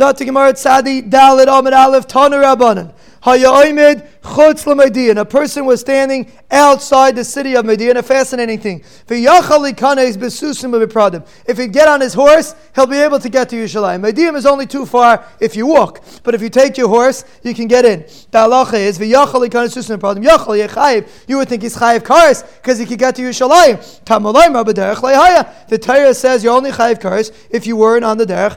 Zati Gemara Tzadi Dalit Amid Aleph Tana Rabbanan. Hayaimid chutz l'Median. A person was standing outside the city of Median. A fascinating thing. If he get on his horse, he'll be able to get to Yerushalayim. Median is only too far if you walk, but if you take your horse, you can get in. The halacha is You would think he's chayiv karis because he could get to Yerushalayim. The Torah says you're only chayiv karis if you weren't on the derech.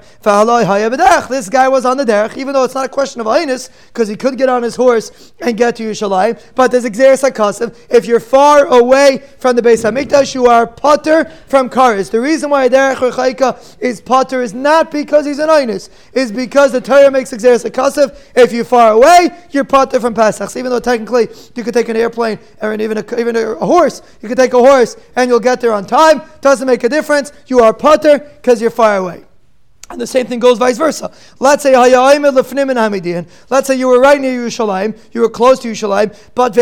This guy was on the derech, even though it's not a question of einus because he could get on his horse and get to Yerushalayim. But there's Gzeiras HaKasav. If you're far away from the Beis HaMikdash, you are potter from Karis. The reason why Derech Rechaika is potter is not because he's an Einus, is because the Torah makes Gzeiras HaKasav. If you're far away, you're potter from Pesach. Even though technically you could take an airplane or even a, even a horse, you could take a horse and you'll get there on time. Doesn't make a difference. You are potter because you're far away. And the same thing goes vice versa. Let's say Let's say you were right near Yerushalayim, you were close to Yerushalayim, but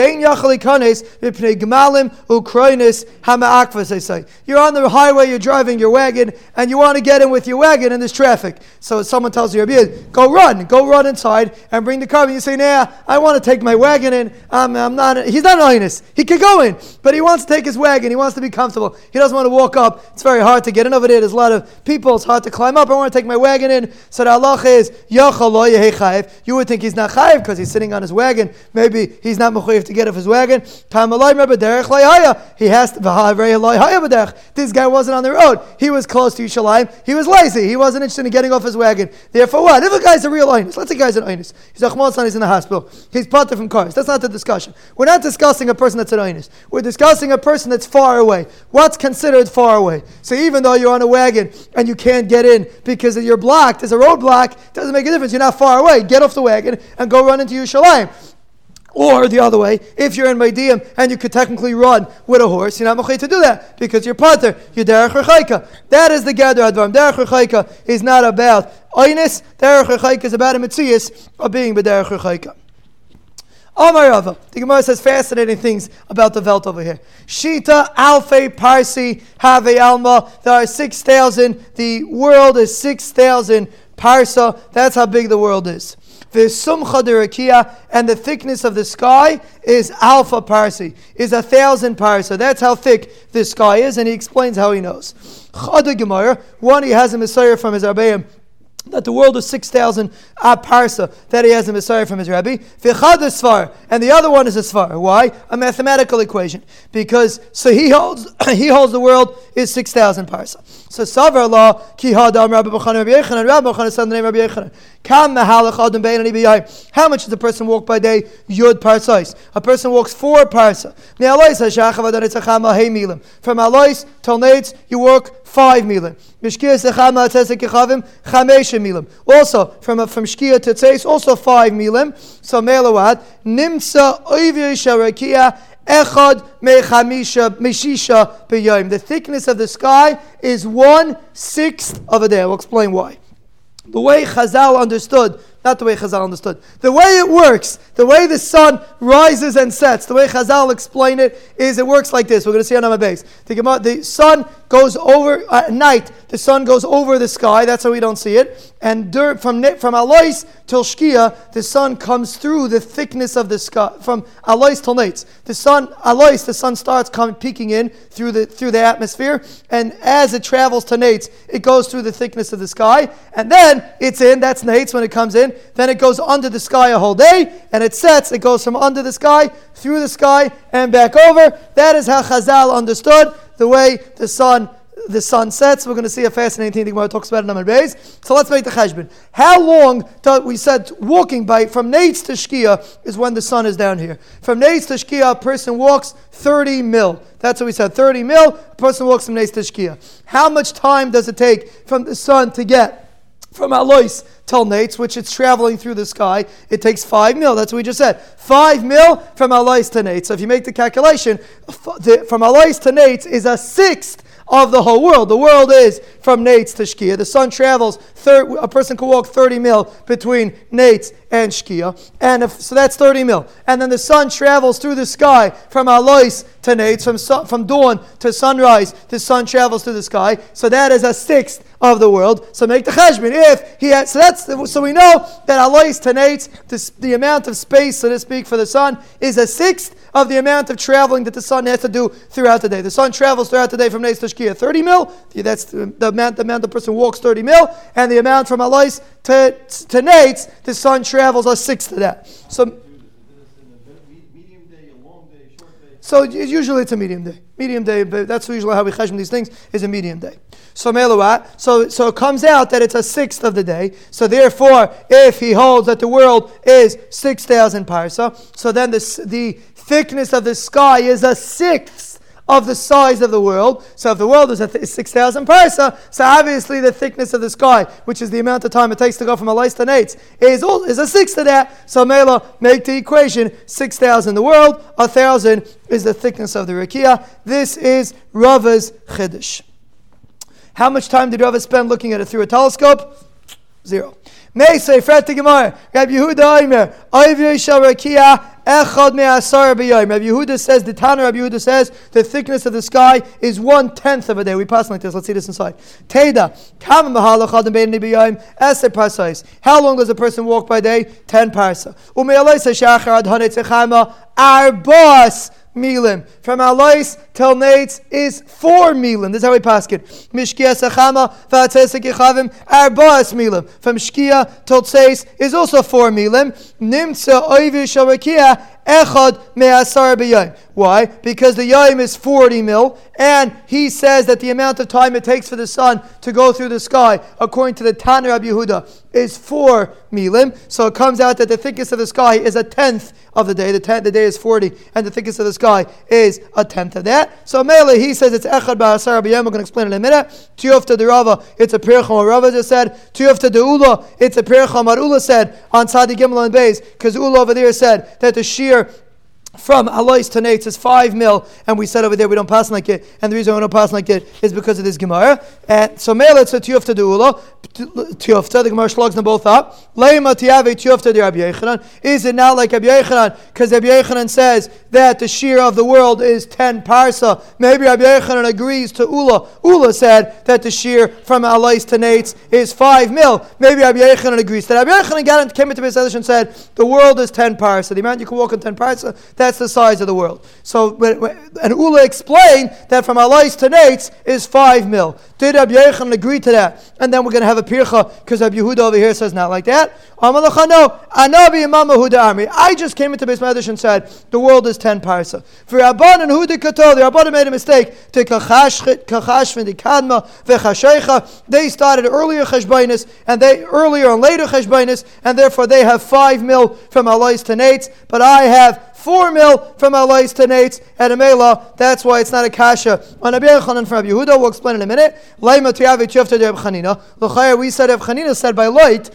You're on the highway, you're driving your wagon, and you want to get in with your wagon, and there's traffic. So someone tells you, go run, go run inside, and bring the car. And you say, Nah, I want to take my wagon in. I'm, I'm not. He's not Inus. He can go in, but he wants to take his wagon. He wants to be comfortable. He doesn't want to walk up. It's very hard to get in over there. There's a lot of people. It's hard to climb up. I want to take my wagon in. So the Allah is You would think he's not chayiv because he's sitting on his wagon. Maybe he's not mechayiv to get off his wagon. He has to. This guy wasn't on the road. He was close to Yishalayim. He was lazy. He wasn't interested in getting off his wagon. Therefore, what? If a guy's a real einus, let's say guy's an einus. He's a son. He's in the hospital. He's potter from karis. That's not the discussion. We're not discussing a person that's an einus. We're discussing a person that's far away. What's considered far away? So even though you're on a wagon and you can't get in because you're blocked, there's a roadblock, doesn't make a difference. You're not far away. Get off the wagon and go run into Yerushalayim. Or the other way, if you're in Maidium and you could technically run with a horse, you're not mochay to do that because you're pater, you're derech rechaika. That is the gather advarim. Derech rechaika is not about oinis. Derech rechaika is about a mitzias of being b'derech rechaika. Oh, Amar Rava. The Gemara says fascinating things about the Velt over here. Shita, Alfe, Parsi, Have Alma. There are 6,000. The world is 6,000 parsa. That's how big the world is. V'sumcha derakia, and the thickness of the sky is alpha parsi, is a thousand parsa. That's how thick the sky is, and he explains how he knows. Chada Gemara, one he has a Messiah from his Arbeim, that the world is 6,000 parsa that he has a Messiah from his Rabbi. Svar, and the other one is a Svar. Why? A mathematical equation. Because, so he holds, he holds the world is 6,000 parsa. So Savar law, ki hadam Rabbi Bachan Rabbi Yechanan, Rabbi Bachan son the name Rabbi Yechanan. Kam adam bein How much does a person walk by day? Yud parsais. A person walks four parsa. From Alois till Nates, you walk five milim. Mishkia secham ha'tzesek yechavim, chamesha milim. Also, from, from Shkia to Tzeis, also five milim. So Melawad, nimsa oivir sharakia, Echad mechamisha meshisha b'yom. The thickness of the sky is one sixth of a day. I'll explain why. The way Chazal understood not the way Chazal understood. The way it works, the way the sun rises and sets, the way Chazal explained it is it works like this. We're going to see on our base. The, the sun goes over at night. The sun goes over the sky. That's how we don't see it. And from from Alois till Shkia, the sun comes through the thickness of the sky. From Alois till Nates, the sun Alois, the sun starts coming peeking in through the through the atmosphere, and as it travels to Nates, it goes through the thickness of the sky, and then it's in. That's Nates when it comes in then it goes under the sky a whole day, and it sets, it goes from under the sky, through the sky, and back over. That is how Chazal understood the way the sun the sun sets. We're going to see a fascinating thing the Gemara talks about in Amar Beis. So let's make the cheshbon. How long do we said walking by from Nates to Shkia is when the sun is down here. From Nates to Shkia, a person walks 30 mil. That's what we said. 30 mil, a person walks from Nates to Shkia. How much time does it take from the sun to get from Alois till Nates, which it's traveling through the sky, it takes five mil. That's what we just said. Five mil from Alois to Nates. So if you make the calculation, from Alois to Nates is a sixth of the whole world. The world is from Nates to Shkia. The sun travels, thir- a person can walk 30 mil between Nates and Shkia. And if, so that's 30 mil. And then the sun travels through the sky from Alois to Nates, from, from dawn to sunrise, the sun travels through the sky. So that is a sixth of the world. So make the cheshbon. If he had, so that's so we know that alois tenates the, the amount of space, so to speak, for the sun is a sixth of the amount of traveling that the sun has to do throughout the day. The sun travels throughout the day from Neis to Shkia 30 mil. That's the, the, amount the amount the person walks 30 mil, and the amount from alois to to Nates, the sun travels a sixth of that. So. So usually it's a medium day. Medium day, but that's usually how we cheshbon these things, is a medium day. So. So so it comes out that it's a sixth of the day. So therefore, if he holds that the world is six thousand parsa, so then the the thickness of the sky is a sixth of the size of the world. So if the world is at 6,000 parsa, so obviously the thickness of the sky, which is the amount of time it takes to go from a lice to nates, is, is a sixth of that. So Mela, make the equation 6,000 the world, a thousand is the thickness of the rakia. This is Rava's Chiddush. How much time did Rava spend looking at it through a telescope? Zero. May say, Fred Gemara, Rabbi Yehuda Aimer, Ayvir Shal Rakia, Echad me'asar b'yayim. Rabbi Yehuda says, the Tana Rabbi Yehuda says, the thickness of the sky is one tenth of a day. We pass like this. Let's see this inside. Teda, kam mahalachad be'ni b'yayim, eser parsais. How long does a person walk by day? Ten parsa. Ume'alei se shachar ad hanetz echama, arbos milim. From Alois till Nates is four milim. This is how we pass it. Mishkia sachama v'atzesek yechavim arba'as milim. From Shkia till Tseis is also four milim. Nimtza oivir shavakia echad me'asar b'yayim. Why? Because the yayim is 40 mil, and he says that the amount of time it takes for the sun to go through the sky, according to the Tana Rabbi Yehuda, is 4 milim. So it comes out that the thickness of the sky is a tenth of the day. The, ten, the day is 40, and the thickness of the sky is a tenth of that. So Mele, he says it's echad ba'asar b'yayim. We're going to explain in a minute. Tiyufta de Rava, it's a pircham. Rava just said. Tiyufta de Ula, it's a pircham. Ula said on Sadi Gimel and Beis, because Ula over there said that the shear from Alois to Nates is 5 mil, and we said over there we don't pass like it, and the reason we don't pass like it is because of this Gemara. And so Mele, it's a Tiyufta Duula, Tiyufta, the Gemara slugs them both up. Leima Tiyave Tiyufta de Rabbi Yechanan. Is it not like Rabbi Yechanan? Because Rabbi Yechanan says that the shear of the world is 10 parsa. Maybe Rabbi Yechanan agrees to Ula. Ula said that the shear from Alois to Nates is 5 mil. Maybe Rabbi Yechanan agrees that Rabbi Yechanan came into Beis and said the world is 10 parsa. The amount you can walk in 10 parsa, that's the size of the world. So, and Ula explained that from Alais to Nates is five mil. Did Rabbi Yechon agree to that? And then we're going to have a pircha because Rabbi Yehuda over here says not like that. I just came into Beis Medrash and said the world is ten parsa. For Rabban and Huda Katol, the Rabban made a mistake to. They started earlier cheshbainis and they earlier and later cheshbainis, and therefore they have five mil from Alais to Nates. But I have four mil from Alais to Nates at Amela. That's why it's not a kasha. On Rabbi Yechanan from Rabbi Yehuda, we'll explain in a minute. Laima tiyavi chufta de Chanina. L'chayr, we said Reb Chanina said by Lot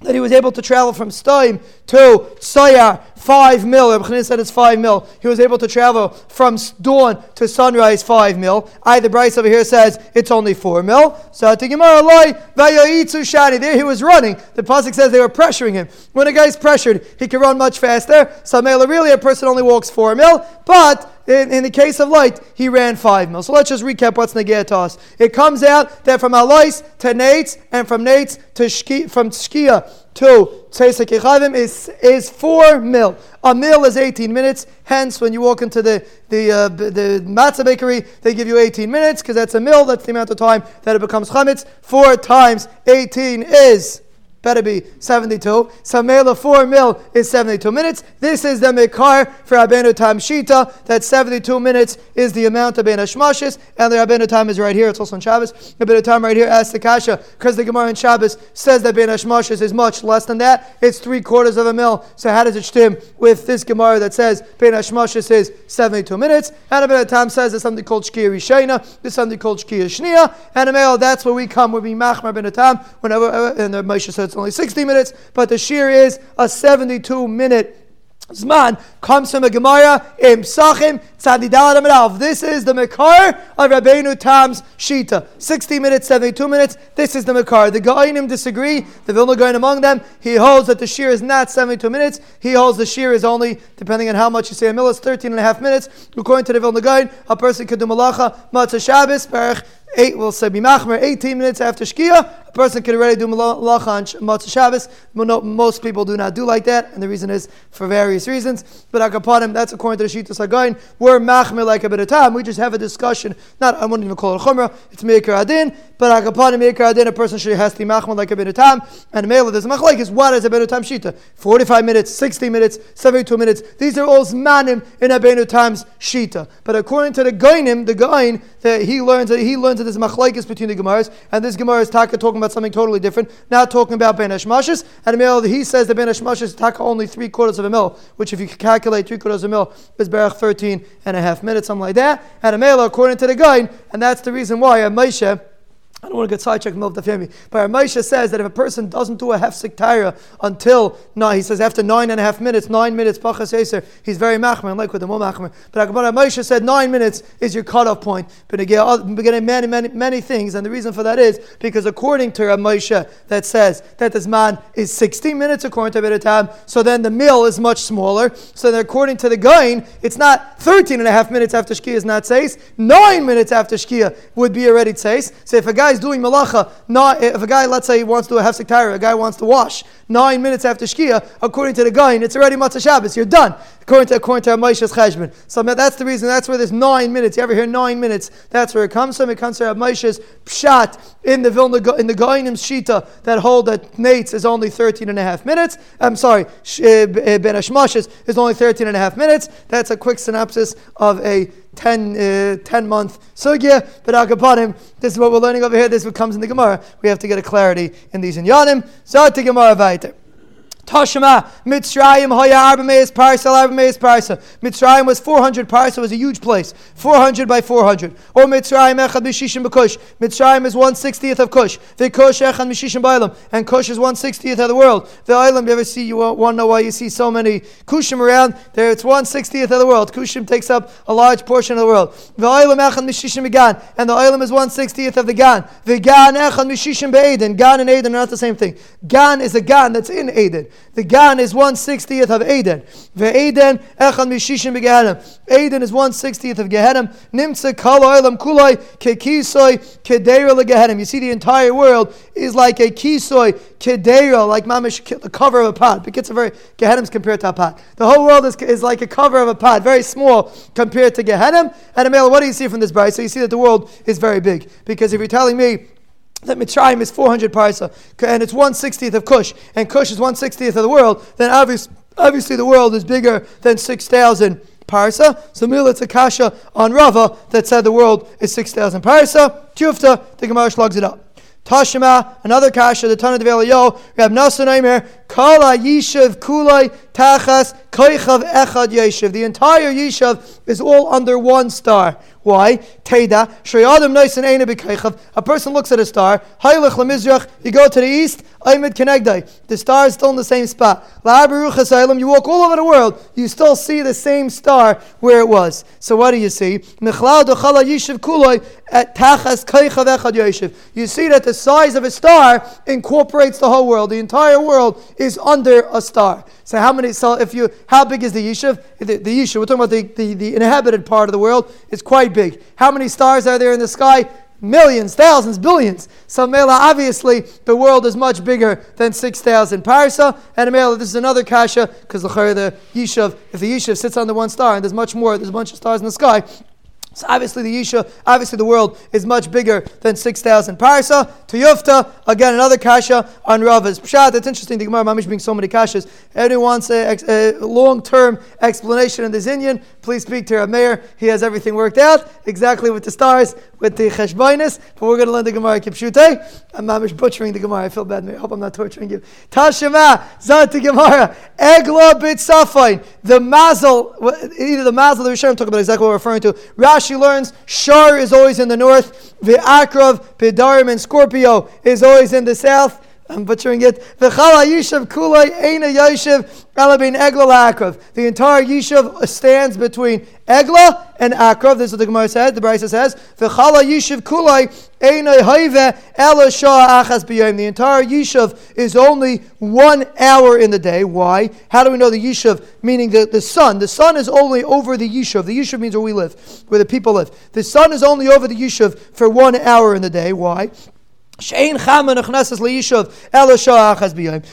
that he was able to travel from Stoim to Sayar, five mil. Chanina said it's five mil. He was able to travel from dawn to sunrise, five mil. I, the Brisa over here says it's only four mil. So to Gemara loy shani. There he was running. The pasuk says they were pressuring him. When a guy's pressured, he can run much faster. So really a person only walks four mil, but in, in, the case of Lot, he ran five mil. So let's just recap what's Negea to us. It comes out that from Alois to Nates, and from Nates to Shki, from Shkia to Tzesek Yechavim is, is four mil. A mil is 18 minutes. Hence, when you walk into the, the, uh, the matzah bakery, they give you 18 minutes because that's a mil. That's the amount of time that it becomes chametz. Four times 18 is better be 72. Samela 4 mil is 72 minutes. This is the Mikar for Rabbeinu Tam Shita. That 72 minutes is the amount of Ben. And the Rabbeinu Tam is right here. It's also on Shabbos. Rabbeinu Tam right here asks the Kasha because the Gemara in Shabbos says that Ben Hashmashis is much less than that. It's three quarters of a mil. So how does it stem with this Gemara that says Ben Hashmashis is 72 minutes? And Rabbeinu Tam says there's something called Shkia Rishena. There's something called Shkia Shnia. And Amel, that's where we come. We be Machmar Ben Tam. Whenever, uh, and the Moshe says it's only 60 minutes, but the shear is a 72 minute Zman comes from a Gemara in Psachim Tzadidal. This is the Makar of Rabbeinu Tam's Shita. 60 minutes, 72 minutes. This is the Makar. The Ga'inim disagree. The Vilna Gaon among them. He holds that the shear is not 72 minutes. He holds the shear is only, depending on how much you say a mill, 13 and a half minutes. According to the Vilna Gaon, a person could do Malacha, Motzei Shabbos, Baruch eight, we'll say bimachmer, 18 minutes after Shkia, a person can already do malacha on Motzei Shabbos. Most people do not do like that, and the reason is for various reasons. But Akapanim, that's according to the Shita Sagain. We're machmer like Rabbeinu Tam. We just have a discussion. Not, I wouldn't even call it chumrah. It's meikar adin. But Akapanim meikar adin, a person should has to machmer like Rabbeinu Tam. And mele, there's a machlaik is what is a bit of time shita? 45 minutes, 60 minutes, 72 minutes. These are all zmanim in a bit of times shita. But according to the Gainim, the Gain, that he learns that he learns that there's machlaikis between the Gemaras, and this Gemara is talking about something totally different. Now talking about Ben Hashmashis, and mil, he says that Ben Hashmashis is only three quarters of a mil, which if you calculate three quarters of a mil is barach 13 and a half minutes, something like that. And male, according to the guide, and that's the reason why a Moshe I don't want to get sidetracked in the family. But Moshe says that if a person doesn't do a hefsek taira until no, he says after nine and a half minutes, nine minutes pachas eser, he's very machmer, like with the machmer. But Moshe said nine minutes is your cutoff point. But again, beginning many, many, many things, and the reason for that is because according to Moshe, that says that this man is 16 minutes according to Beretam, so then the meal is much smaller. So then according to the Gain, it's not 13 and a half minutes after Shkia is not says, nine minutes after Shkia would be already says. So if a guy doing malacha, if a guy, let's say, he wants to do a hefsek tire, a guy wants to wash nine minutes after shkia, according to the guy, it's already motzei Shabbos. You're done. According to according to Moshe's cheshbon. So that's the reason. That's where there's nine minutes. You ever hear nine minutes? That's where it comes from. It comes from Moshe's pshat in the Vilna in the Goinim shita that hold that Nates is only 13 and a half minutes. I'm sorry, uh, uh, Ben Hashmash's is only 13 and a half minutes. That's a quick synopsis of a 10, uh, 10 month sugya. But Akapanim, this is what we're learning over here. This is what comes in the Gemara. We have to get a clarity in these in Yanim. So to Gemara weiter. Tashma, Mitzrayim, Hoya Parsa, Arbameis Parsa. Mitzrayim was 400 Parsa, was a huge place. 400 by 400. Or Mitzrayim Echad Mishishim Bekush. Mitzrayim is 160th of Kush. The Kush Echad Mishishim Bailam. And Kush is 160th of the world. The island, you ever see, you want to know why you see so many Kushim around? There it's 160th of the world. Kushim takes up a large portion of the world. The island Echad Mishishim Gan. And the island is 160th of the Gan. The Gan Echad Mishishim Be'eden. Gan and Eden are not the same thing. Gan is a Gan that's in Eden. The Gan is 160th of Eden. Ve'eden echad mishishim begehenim. Eden is 160th of Gehenim. Nimtze kol oilam kuloi kekisoy kedera legehenim. You see, the entire world is like a kisoy kedera, like mamish, the cover of a pot. But it's a very, Gehenim's compared to a pot. The whole world is, is like a cover of a pot, very small compared to Gehenim. And Amel, what do you see from this Brisa? So you see that the world is very big. Because if you're telling me that Mitzrayim is 400 parsa, and it's 160th of Kush, and Kush is 160th of the world, then obviously, obviously the world is bigger than 6,000 parsa. So Mila, it's a kasha on Rava that said the world is 6,000 parsa. Tufta, the Gemara slugs it up. Tashima, another kasha, the Tana of Eliyahu, Rab Nasan Aimer, Kala Yishav Kulai Tachas Koichav Echad Yeshiv. The entire Yishav is all under one star. Why? Teda, Shayadam Nice and A person looks at a star, Hailach Lamizrach, you go to the east, Aymed Kenegdai. The star is still in the same spot. You walk all over the world, you still see the same star where it was. So what do you see? Yishiv at Tachas Yeshiv. You see that the size of a star incorporates the whole world. The entire world is under a star. So how many? So if you, how big is the yishuv? The, the. We're talking about the, the, the inhabited part of the world. It's quite big. How many stars are there in the sky? Millions, thousands, billions. So Mela, obviously, the world is much bigger than 6,000 parsa. And Mela, this is another kasha, because the Yishuv, if the Yishuv sits the one star and there's much more, there's a bunch of stars in the sky, so obviously the Yisha, obviously the world is much bigger than 6,000 parsa. To Yufta, again another kasha on Rava's Pshat. It's interesting, the Gemara Mamish being so many kashas. Anyone wants a, a long-term explanation in this Indian, please speak to our mayor. He has everything worked out, exactly with the stars, with the cheshbainis. But we're going to learn the Gemara Kipshute. I'm Mamish butchering the Gemara. I feel bad, I hope I'm not torturing you. Tashema, Zat Gemara, Egla bit. The mazel, either the mazel, the Rishonim talk about exactly what we're referring to. Rashi Rashi learns Shar is always in the north, the Akrav, Bidarim, and Scorpio is always in the south. I'm butchering it. V'chala yishav kulay eina yishav elabin egla akrav. The entire yishav stands between egla and akrav. This is what the Gemara says. The Brisa says, V'chala yishav kulay eina hayve ela shah achas b'yom. The entire yishav is only one hour in the day. Why? How do we know the yishav? Meaning the, the sun. The sun is only over the yishav. The yishav means where we live, where the people live. The sun is only over the yishav for one hour in the day. Why?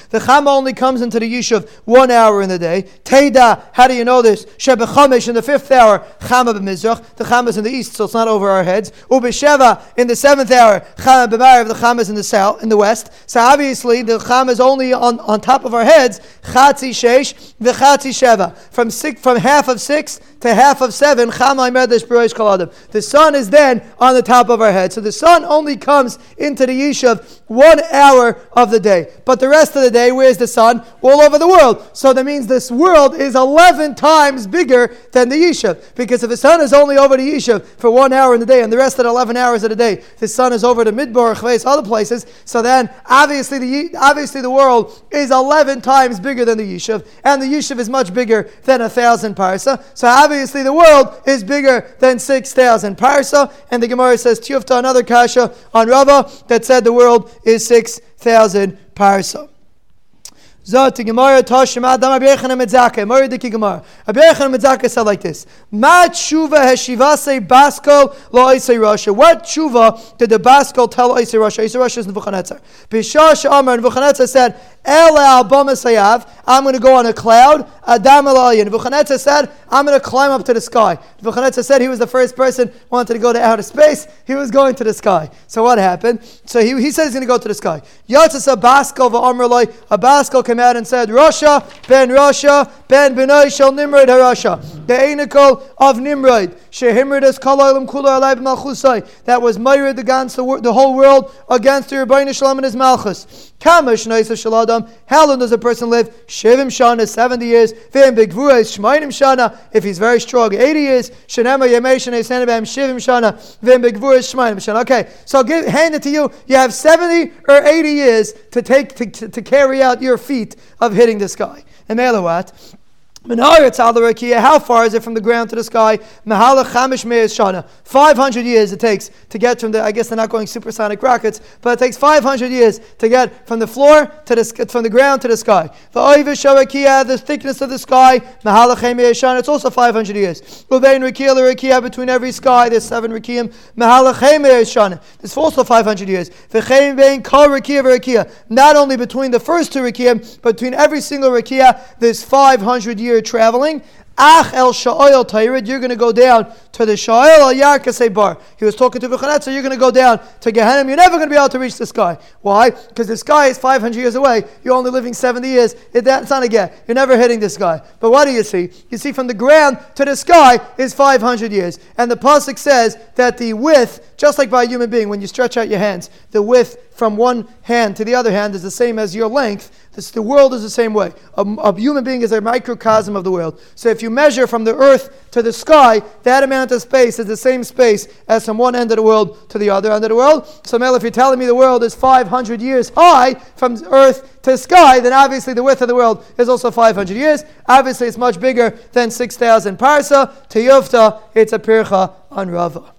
The chama only comes into the yishuv one hour in the day. Teda, how do you know this? Shebechamesh in the fifth hour, chama b'mizrach. The chama is in the east, so it's not over our heads. Ubesheva in the seventh hour, chama b'marav. The chama is in the south, in the west. So obviously the chama is only on, on top of our heads. Chatzi sheish v'chatzi sheva. From six, from half of six to half of seven, chama medesh b'roish kaladim. The sun is then on the top of our head. So the sun only comes into the Yishuv one hour of the day. But the rest of the day, where's the sun? All over the world. So that means this world is 11 times bigger than the Yishuv. Because if the sun is only over the Yishuv for one hour in the day and the rest of the 11 hours of the day, the sun is over the Midbar, Chveis, other places, so then obviously the, obviously the world is 11 times bigger than the Yishuv. And the Yishuv is much bigger than a thousand parsa. So obviously the world is bigger than 6,000 parsa. And the Gemara says, Tiyufta, another kasha on Rava, that said the world is 6,000 parsa. Zot Gemara Toshim Adam Rabbi Metzaka. Gemara. Rabbi Metzaka said like this: Ma tshuva heshivase baskol lo Isay Rasha. What tshuva did the baskol tell Isay Rasha? Isay Rasha is Nebuchadnezzar. Bishah Shamar Nebuchadnezzar said, El Albama Sayav. I'm going to go on a cloud. Adam Alayin. Nebuchadnezzar said, I'm going to climb up to the sky. Nebuchadnezzar said he was the first person wanted to go to outer space. He was going to the sky. So what happened? So he, he said he's going to go to the sky. Yatzas a baskol va'amrloi. A baskol came out and said, Russia, ben Russia, ben Benoy shel Nimrod harasha. The Einakol of Nimrod. Shehimrod es kalayim kula alayim malchusai. That was Myrid against the, the whole world against the Rebbeinu Shalom and his malchus. How long does a person live? Shivim shana, 70 years. Vim begvura is shmainim shana. If he's very strong, 80 years. Shanema yemei shanei sanabam shivim shana. Vim begvura is shmainim shana. Okay, so give, hand it to you. You have 70 or 80 years to take to, to, to carry out your feat of hitting this guy. And Melawat. How far is it from the ground to the sky? shana. 500 years it takes to get from the, I guess they're not going supersonic rockets, but it takes 500 years to get from the floor to the, from the ground to the sky. The thickness of the sky, it's also 500 years. Between every sky, there's seven Rikiyim. shana. It's also 500 years. Not only between the first two Rikiyim, but between every single Rikiyah, there's 500 years you're traveling, Ach el sha'oil tayrid, you're going to go down to the sha'oil al yarkasei bar. He was talking to Buchanan, so you're going to go down to Gehenna. You're never going to be able to reach the sky. Why? Because the sky is 500 years away. You're only living 70 years. That's not a get. You're never hitting the sky. But what do you see? You see from the ground to the sky is 500 years. And the Pasuk says that the width, just like by a human being, when you stretch out your hands, the width from one hand to the other hand is the same as your length. This, the world is the same way. A, a, human being is a microcosm of the world. So if you measure from the earth to the sky, that amount of space is the same space as from one end of the world to the other end of the world. So, Mel, if you're telling me the world is 500 years high from earth to sky, then obviously the width of the world is also 500 years. Obviously, it's much bigger than 6,000 parsa. To Yufta, it's a pircha on Rava.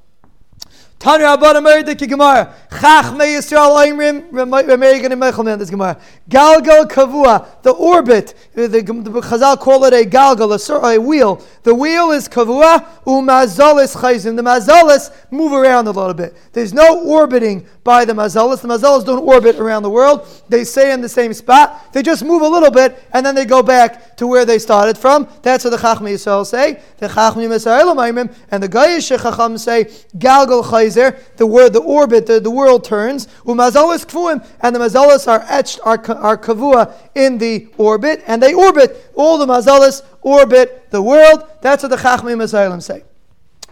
Abba married the Gemara. Chach me Yisrael Oimrim Remegan and Mechelman. This Gemara. Galgal Kavua. The orbit. The, the, the Chazal call it a galgal, a, a wheel. The wheel is Kavua. Umazalis Chayzim. The mazalis move around a little bit. There's no orbiting by the mazalis. The mazalis don't orbit around the world. They stay in the same spot. They just move a little bit and then they go back to where they started from. That's what the Chachmi Yisrael say. The Chachmi Yisrael and the Gayish Chacham say Galgal Chayzim there. The word, the orbit, the, the world turns. Umazalas kfuim, and the mazalas are etched, are, are kavua in the orbit, and they orbit. All the mazalas orbit the world. That's what the Chachmei Mazalim say.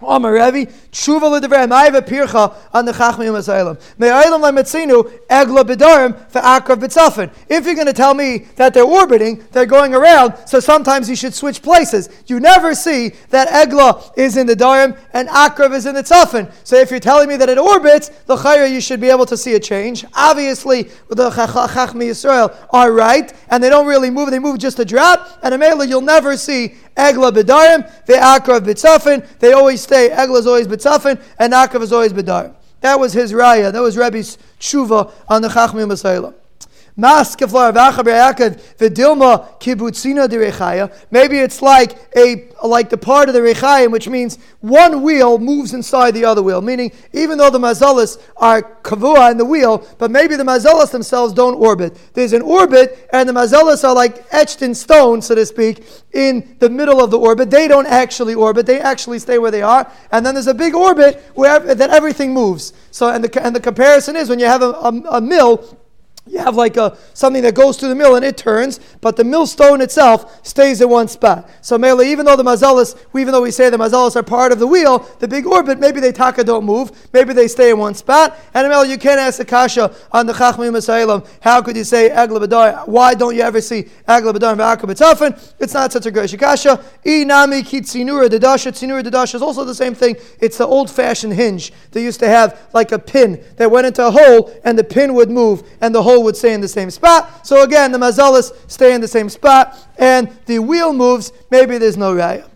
Omer Revi, tshuva l'devrei, a pircha on the Chachmiyim Asylum. Me'aylam le'metzinu, egla bedarim, ve'akrav b'tzafin. If you're going to tell me that they're orbiting, they're going around, so sometimes you should switch places. You never see that egla is in the darim and akrav is in the tzafin. So if you're telling me that it orbits, the chayra you should be able to see a change. Obviously, the Chachmi Yisrael are right, and they don't really move, they move just a drop, and a you'll never see Egla bedarim, ve'akrav b'tzafin. They always stay. Egla is always b'tzafin, and Akav is always bedarim. That was his raya. That was Rebbe's tshuva on the Chachmim Masayla. Maybe it's like a like the part of the rechayim, which means one wheel moves inside the other wheel. Meaning, even though the mazalas are kavua in the wheel, but maybe the mazalas themselves don't orbit. There's an orbit, and the mazalas are like etched in stone, so to speak, in the middle of the orbit. They don't actually orbit; they actually stay where they are. And then there's a big orbit where that everything moves. So, and the and the comparison is when you have a, a, a mill you have like a something that goes through the mill and it turns, but the millstone itself stays in one spot. So Mele, even though the mazalas, even though we say the mazalas are part of the wheel, the big orbit, maybe they taka don't move, maybe they stay in one spot. And Mele, you can't ask the kasha on the Chachmim Masailam, how could you say Agla Why don't you ever see Agla Badar and Baqabitz often? It's not such a great kasha. Inami kitzinura dedasha. Tzinura dedasha is also the same thing. It's the old fashioned hinge. They used to have like a pin that went into a hole and the pin would move and the hole would stay in the same spot. So again, the mazalas stay in the same spot, and the wheel moves. Maybe there's no raya.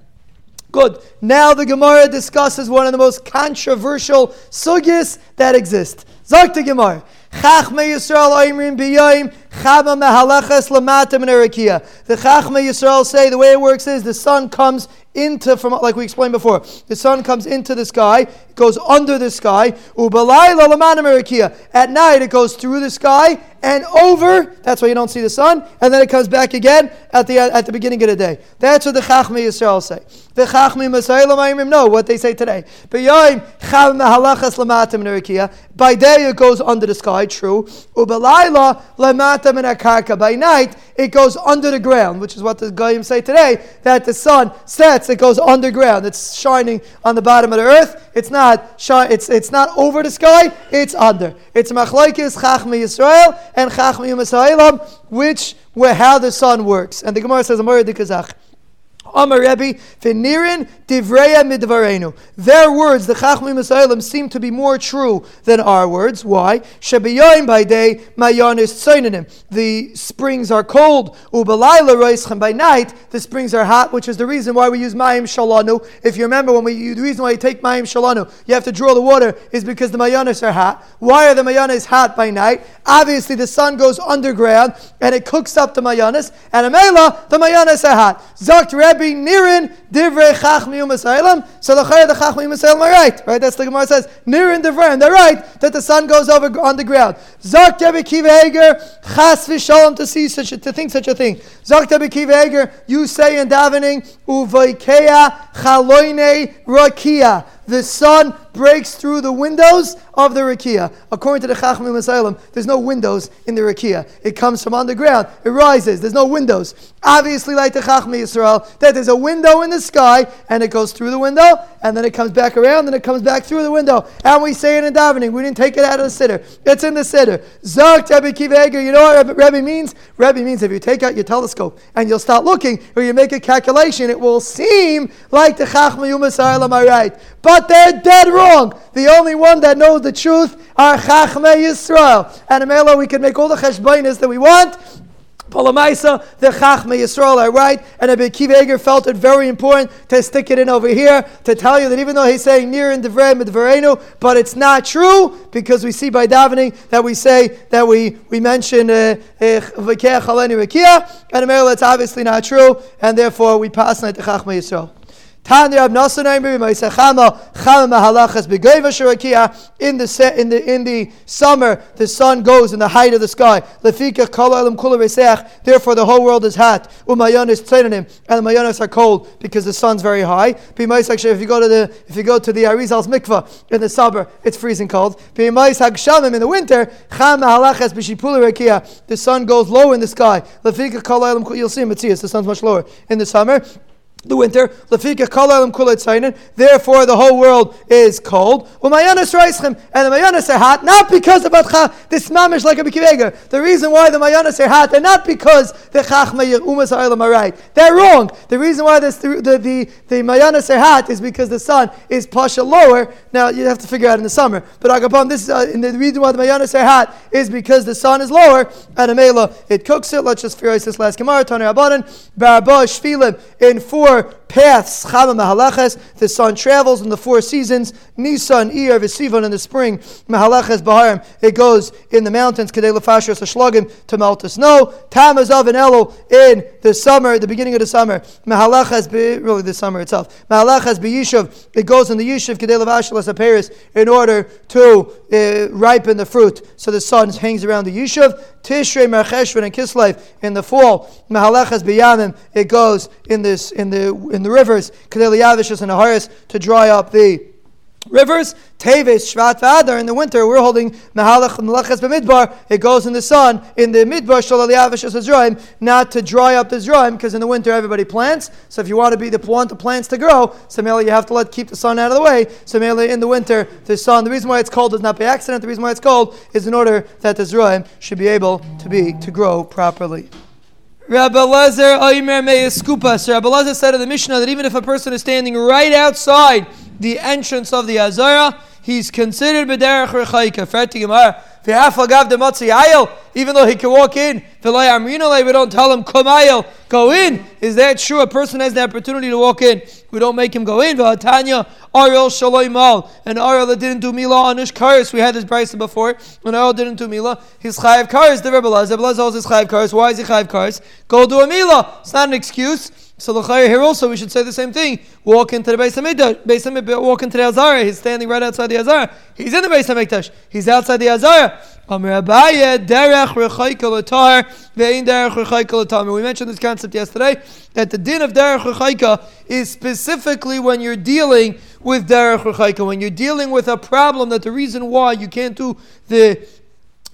Good. Now the Gemara discusses one of the most controversial sugis that exist. Zok the Gemara. Chachme Yisrael Chaba Mehalachas Lamatim The Chachme Yisrael say the way it works is the sun comes into from like we explained before. The sun comes into the sky, it goes under the sky. Ubalila lama. At night it goes through the sky and over. That's why you don't see the sun, and then it comes back again at the at the beginning of the day. That's what the Chachmi Yisrael say. The Chachmi Masayim know what they say today. By day it goes under the sky, true. By night it goes under the ground, which is what the Goyim say today. That the sun sets it goes underground. It's shining on the bottom of the earth. It's not shi- it's it's not over the sky. It's under. It's machlokes chachmi Yisrael and chachmi Yisraelam, which where how the sun works. And the Gemara says Kazach. Amar Rebbe, V'nirin divreya midvarenu. Their words, the Chachmim Yisraelim, seem to be more true than our words. Why? Shebiyoim by day, mayonis tzoinanim. The springs are cold. Ubalayla roischem by night, the springs are hot, which is the reason why we use mayim shalanu. If you remember, when we the reason why you take mayim shalanu, you have to draw the water, is because the mayonis are hot. Why are the mayonis hot by night? Obviously, the sun goes underground and it cooks up the mayonis, and amela the mayonis are hot. Zakt be nirin divrei chachmi u'masaylam. So the chayah the chachmi u'masaylam are right, right? That's the Gemara says nirin divrei. They're right that the sun goes over on the ground. Debi Kiva chas v'shalom to see such a, to think such a thing. Debi Kiva you say in davening uvaikeya chaloine rakia. The sun breaks through the windows of the rakia. According to the Chachmim Asylum, there's no windows in the rakia. It comes from underground. It rises. There's no windows. Obviously, like the Chachmim Israel, that there's a window in the sky and it goes through the window and then it comes back around and it comes back through the window. And we say it in davening. We didn't take it out of the siddur. It's in the siddur. Zok Tebi You know what Rebbe means? Rebbe means if you take out your telescope and you'll start looking or you make a calculation, it will seem like the Chachmim Asylum are right. But they're dead wrong. The only one that knows the truth are Chachmei Yisrael. And Amela, we can make all the cheshbainis that we want. Palamaisa, the Chachmei Yisrael are right, and Rabbi felt it very important to stick it in over here to tell you that even though he's saying near in Devrei Midvarenu, but it's not true because we see by davening that we say that we we mention uh, uh, V'keach Chaleni Rekia, and Amela, it's obviously not true, and therefore we pass on to Chachmei Yisrael. Tanya Rab Chama Mahalachas Begeva Shurakia. In the in the in the summer, the sun goes in the height of the sky. Lefika Kula Reseach. Therefore, the whole world is hot. And the Mayonis are cold because the sun's very high. If you go to the if you go to the Arizal's mikvah in the summer, it's freezing cold. In the winter, Chama Mahalachas Bishipula Rekia. The sun goes low in the sky. Lefika Kol Elam You'll see Matthias, the sun's much lower in the summer. The winter. Therefore, the whole world is cold. And the mayanas are hot, not because of this mamish like a bikivega. The reason why the mayanas are hot, and not because the chachma umas are right. They're wrong. The reason why this, the the the, the mayanas are hot is because the sun is pasha lower. Now you have to figure out in the summer. But agapam, this is uh, the reason why the mayanas are hot is because the sun is lower, and a mela it cooks it. Let's just figure this last gemara. Tani Rabbanan, Barabah Shvilim in four four paths, Chama the sun travels in the four seasons, Nisan, Iyar, Vesivan in the spring, Mahalaches, Baharim, it goes in the mountains, Kadei Lefashos, Shlogim, to melt the snow, Tamaz of and Elul in the summer, the beginning of the summer, Mahalaches, really the summer itself, Mahalaches, Beyishav, it goes in the Yishav, Kadei Lefashos, Paris, in order to uh, ripen the fruit. So the sun hangs around the Yishav, Tishrei, Mercheshvan, and Kislev in the fall, Mahalaches, Beyamim, it goes in this in the in the rivers, Kedeliavishus and Aharis, to dry up the rivers. Teves, Shvat, Vadar. In the winter, we're holding Mahalach Malaches B'midbar. It goes in the sun. In the Midbar, Shalaliavishus Azraim, not to dry up the Zraim, because in the winter everybody plants. So if you want to be the want the plants to grow, so you have to let keep the sun out of the way. So in the winter, the sun. The reason why it's cold is not by accident. The reason why it's cold is in order that the Zraim should be able to be to grow properly. Rabbi Lezer. Rabbi said in the Mishnah that even if a person is standing right outside the entrance of the Azara, he's considered B'derech Rechaika. Ferti Gemara. Even though he can walk in, we don't tell him, Come go in. Is that true? A person has the opportunity to walk in. We don't make him go in. Tanya, Arel Shaloimal. And Arel that didn't do Mila on his karis. We had this Bryson before. When Arel didn't do Mila, his Chayiv karis, the Rebbe Laz. Rebbe Laz holds his Chayiv karis. Why is he Chayiv karis? Go do a Mila. It's not an excuse. So the here also we should say the same thing. Walk into the Beis Hamikdash. Beis Hamikdash. Walk into the Azara. He's standing right outside the Azara. He's in the Beis Hamikdash. He's outside the Azara. We mentioned this concept yesterday that the din of derech rechaika is specifically when you're dealing with derech rechaika, when you're dealing with a problem that the reason why you can't do the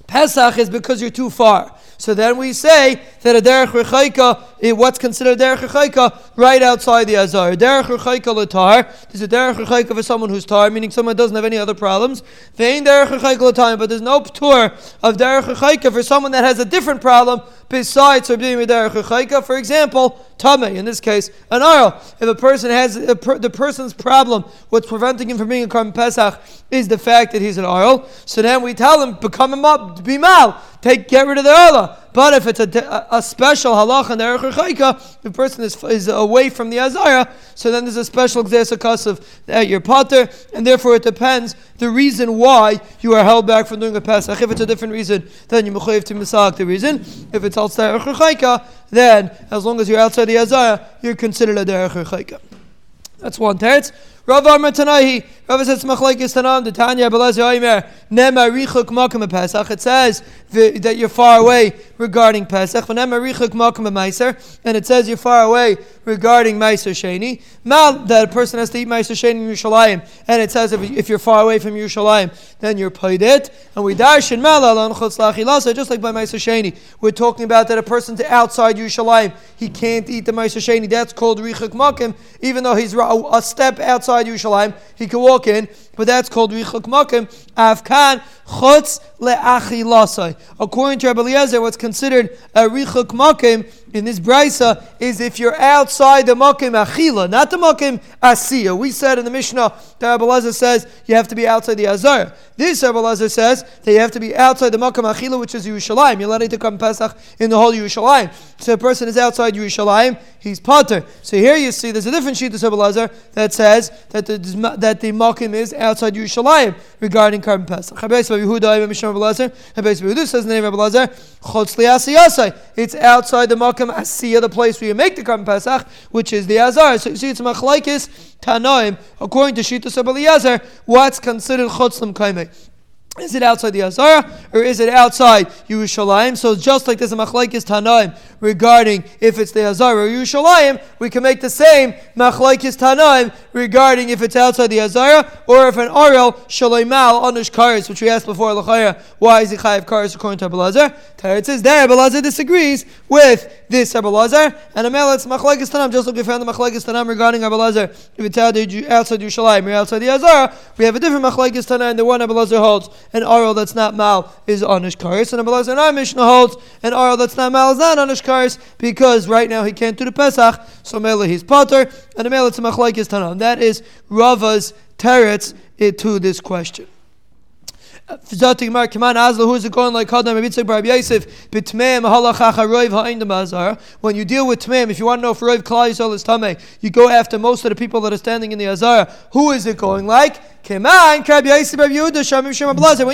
Pesach is because you're too far. So then we say that a derech rechaika, eh, what's considered derech rechaika, right outside the azar. Derech rechaika latar. There's a derech rechaika for someone who's tar, meaning someone doesn't have any other problems. They ain't derech rechaika latar, but there's no tour of derech rechaika for someone that has a different problem besides being derech rechaika. For example, tame. In this case, an aral. If a person has a per, the person's problem, what's preventing him from being a korban pesach is the fact that he's an aral. So then we tell him become a bimal take get rid of the Allah. But if it's a, a special halach and derech rechaika, the person is, is away from the azara, so then there's a special gzesakas of that your potter, and therefore it depends the reason why you are held back from doing a pesach. If it's a different reason, then you mechayiv to misak the reason. If it's outside derech rechaika, then as long as you're outside the azara, you're considered a derech rechaika. That's one teretz. Rav Amar Tanahi, Rav says Machlaikis Tanam, the Tanya Belazer Oimer, Nema Richuk Makam Pesach. It says that you're far away regarding Pesach. Nema Richuk Makam Meiser, and it says you're far away regarding Meiser Sheni. Mal that a person has to eat Meiser Sheni in Yerushalayim, and it says if, if you're far away from Yerushalayim, then you're paid it. And we darshan Mal Alon Chutz just like by Meiser Sheni. We're talking about that a person's outside Yerushalayim, he can't eat the Meiser Sheni. That's called Richuk Makam, even though he's a step outside Yerushalayim, he can walk in, but that's called Richuk Makim. Avkan Chutz Le'achilasai. According to Rabbi Eliezer, what's considered a Richuk Makim in this brisa is if you're outside the makim achila, not the makim asiya. We said in the Mishnah that Abelazar says you have to be outside the azar. This Abelazar says that you have to be outside the makim achila, which is Yerushalayim. You're allowed to come Pesach in the whole Yerushalayim. So a person is outside Yerushalayim, he's potter. So here you see there's a different sheet of Abelazar that says that the that the makim is outside Yerushalayim regarding korban Pesach. Says the name of Abelazar. It's outside the makim Makam the place where you make the Korban Pesach, which is the Azar. So you see, it's Machlaikis Tanoim, according to Shita Eliezer, what's considered Chutzlam Kaimeh. Is it outside the Azara or is it outside Yerushalayim? So just like there's a machlaikis Tanaim regarding if it's the Azara or Yerushalayim, we can make the same machlaikis Tanaim regarding if it's outside the Azara or if an Arel Shalaymal Anush Karis, which we asked before, Lachaya, why is he Chayav Karis according to Abelazar? It says there, Abelazar disagrees with this Abelazar, and Amel, it's machlaikis Tanaim, just like we found the machlaikis Tanaim regarding Abelazar. If it's outside Yerushalayim or outside the Azara, we have a different machlaikis Tanaim, the one Abelazar holds an oral that's not mal is onish karis, and Abelazar and our Mishnah holds an oral that's not mal is not onish karis because right now he can't do the Pesach, so mele he's potter, and the mele it's a machlaikis tanam. That is Rava's teretz to this question. When you deal with Tmeim, if you want to know if Roiv Klal Yisrael is Tameh, you go after most of the people that are standing in the Azar. Who is it going like? When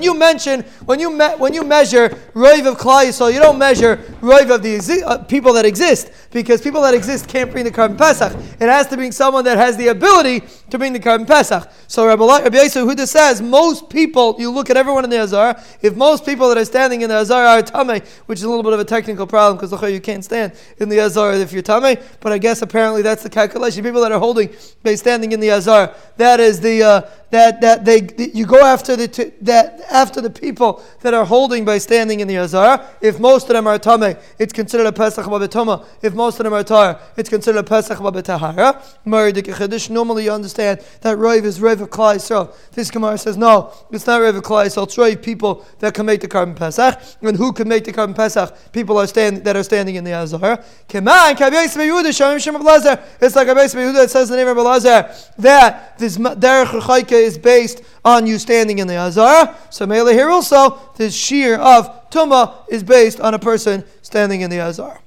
you mention, when you me, when you measure Roiv of Klal Yisrael, you don't measure Roiv of the exi- uh, people that exist because people that exist can't bring the Karban Pesach. It has to be someone that has the ability to bring the Karban Pesach. So Rabbi, Rabbi Huda says most people, you look at everyone in the Azar, if most people that are standing in the Azar are Tameh, which is a little bit of a technical problem because you can't stand in the Azar if you're Tameh, but I guess apparently that's the calculation. People that are holding, by standing in the Azar, that is the, uh, that that they you go after the that after the people that are holding by standing in the azar. If most of them are tame, it's considered a pesach b'betoma. If most of them are tar, it's considered a pesach b'betahara. Normally, you understand that roiv is roiv of klai So This gemara says no, it's not roiv of klai Roiv people that can make the Karban pesach, and who can make the Karban pesach? People are standing that are standing in the azar. It's like a base Yehuda. that says the name of Elazar that this derech is based on you standing in the Azara. So Mele here also, this shear of Tuma is based on a person standing in the Azara.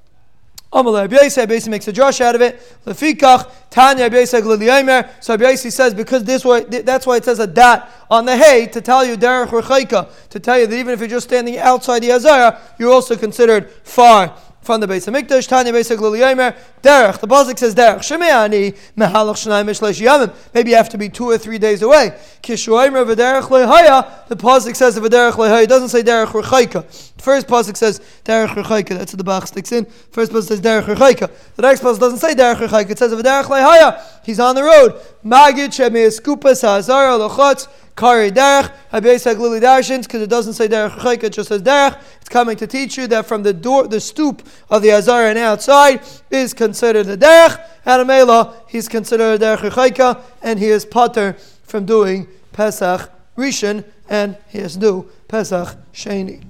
Amalei Abiyasa makes a drush out of it. Lefikach Tanya Abiyasa Gliliyaimer. So Abiyasa says because this way, that's why it says a dot on the hay to tell you derech rechaika to tell you that even if you're just standing outside the azara, you're also considered far from the Beis Hamikdash. Tanya Beis Yomer Derech. The Bazik says Derech. Shemeani Mehalach Shnayim Shleish Yamim. Maybe you have to be two or three days away. Kishuaymer V'Derech Lehaya. The Bazik says V'Derech Lehaya. It doesn't say Derech Rechaika. The first Bazik says Derech Rechaika. That's what the Bach sticks in. First Bazik says Derech Rechaika. The next Bazik doesn't say Derech Rechaika. It says V'Derech Lehaya. He's on the road. Magid Shemei Skupas Hazara Lachotz. Kari Derech, Habesag Lili Darshins, because it doesn't say Derech Chayka, it just says Derech. It's coming to teach you that from the door, the stoop of the Azar and outside is considered the Derech. Adamela, he's considered a Derech Chayka, and he is potter from doing Pesach Rishon, and he has do Pesach Sheni.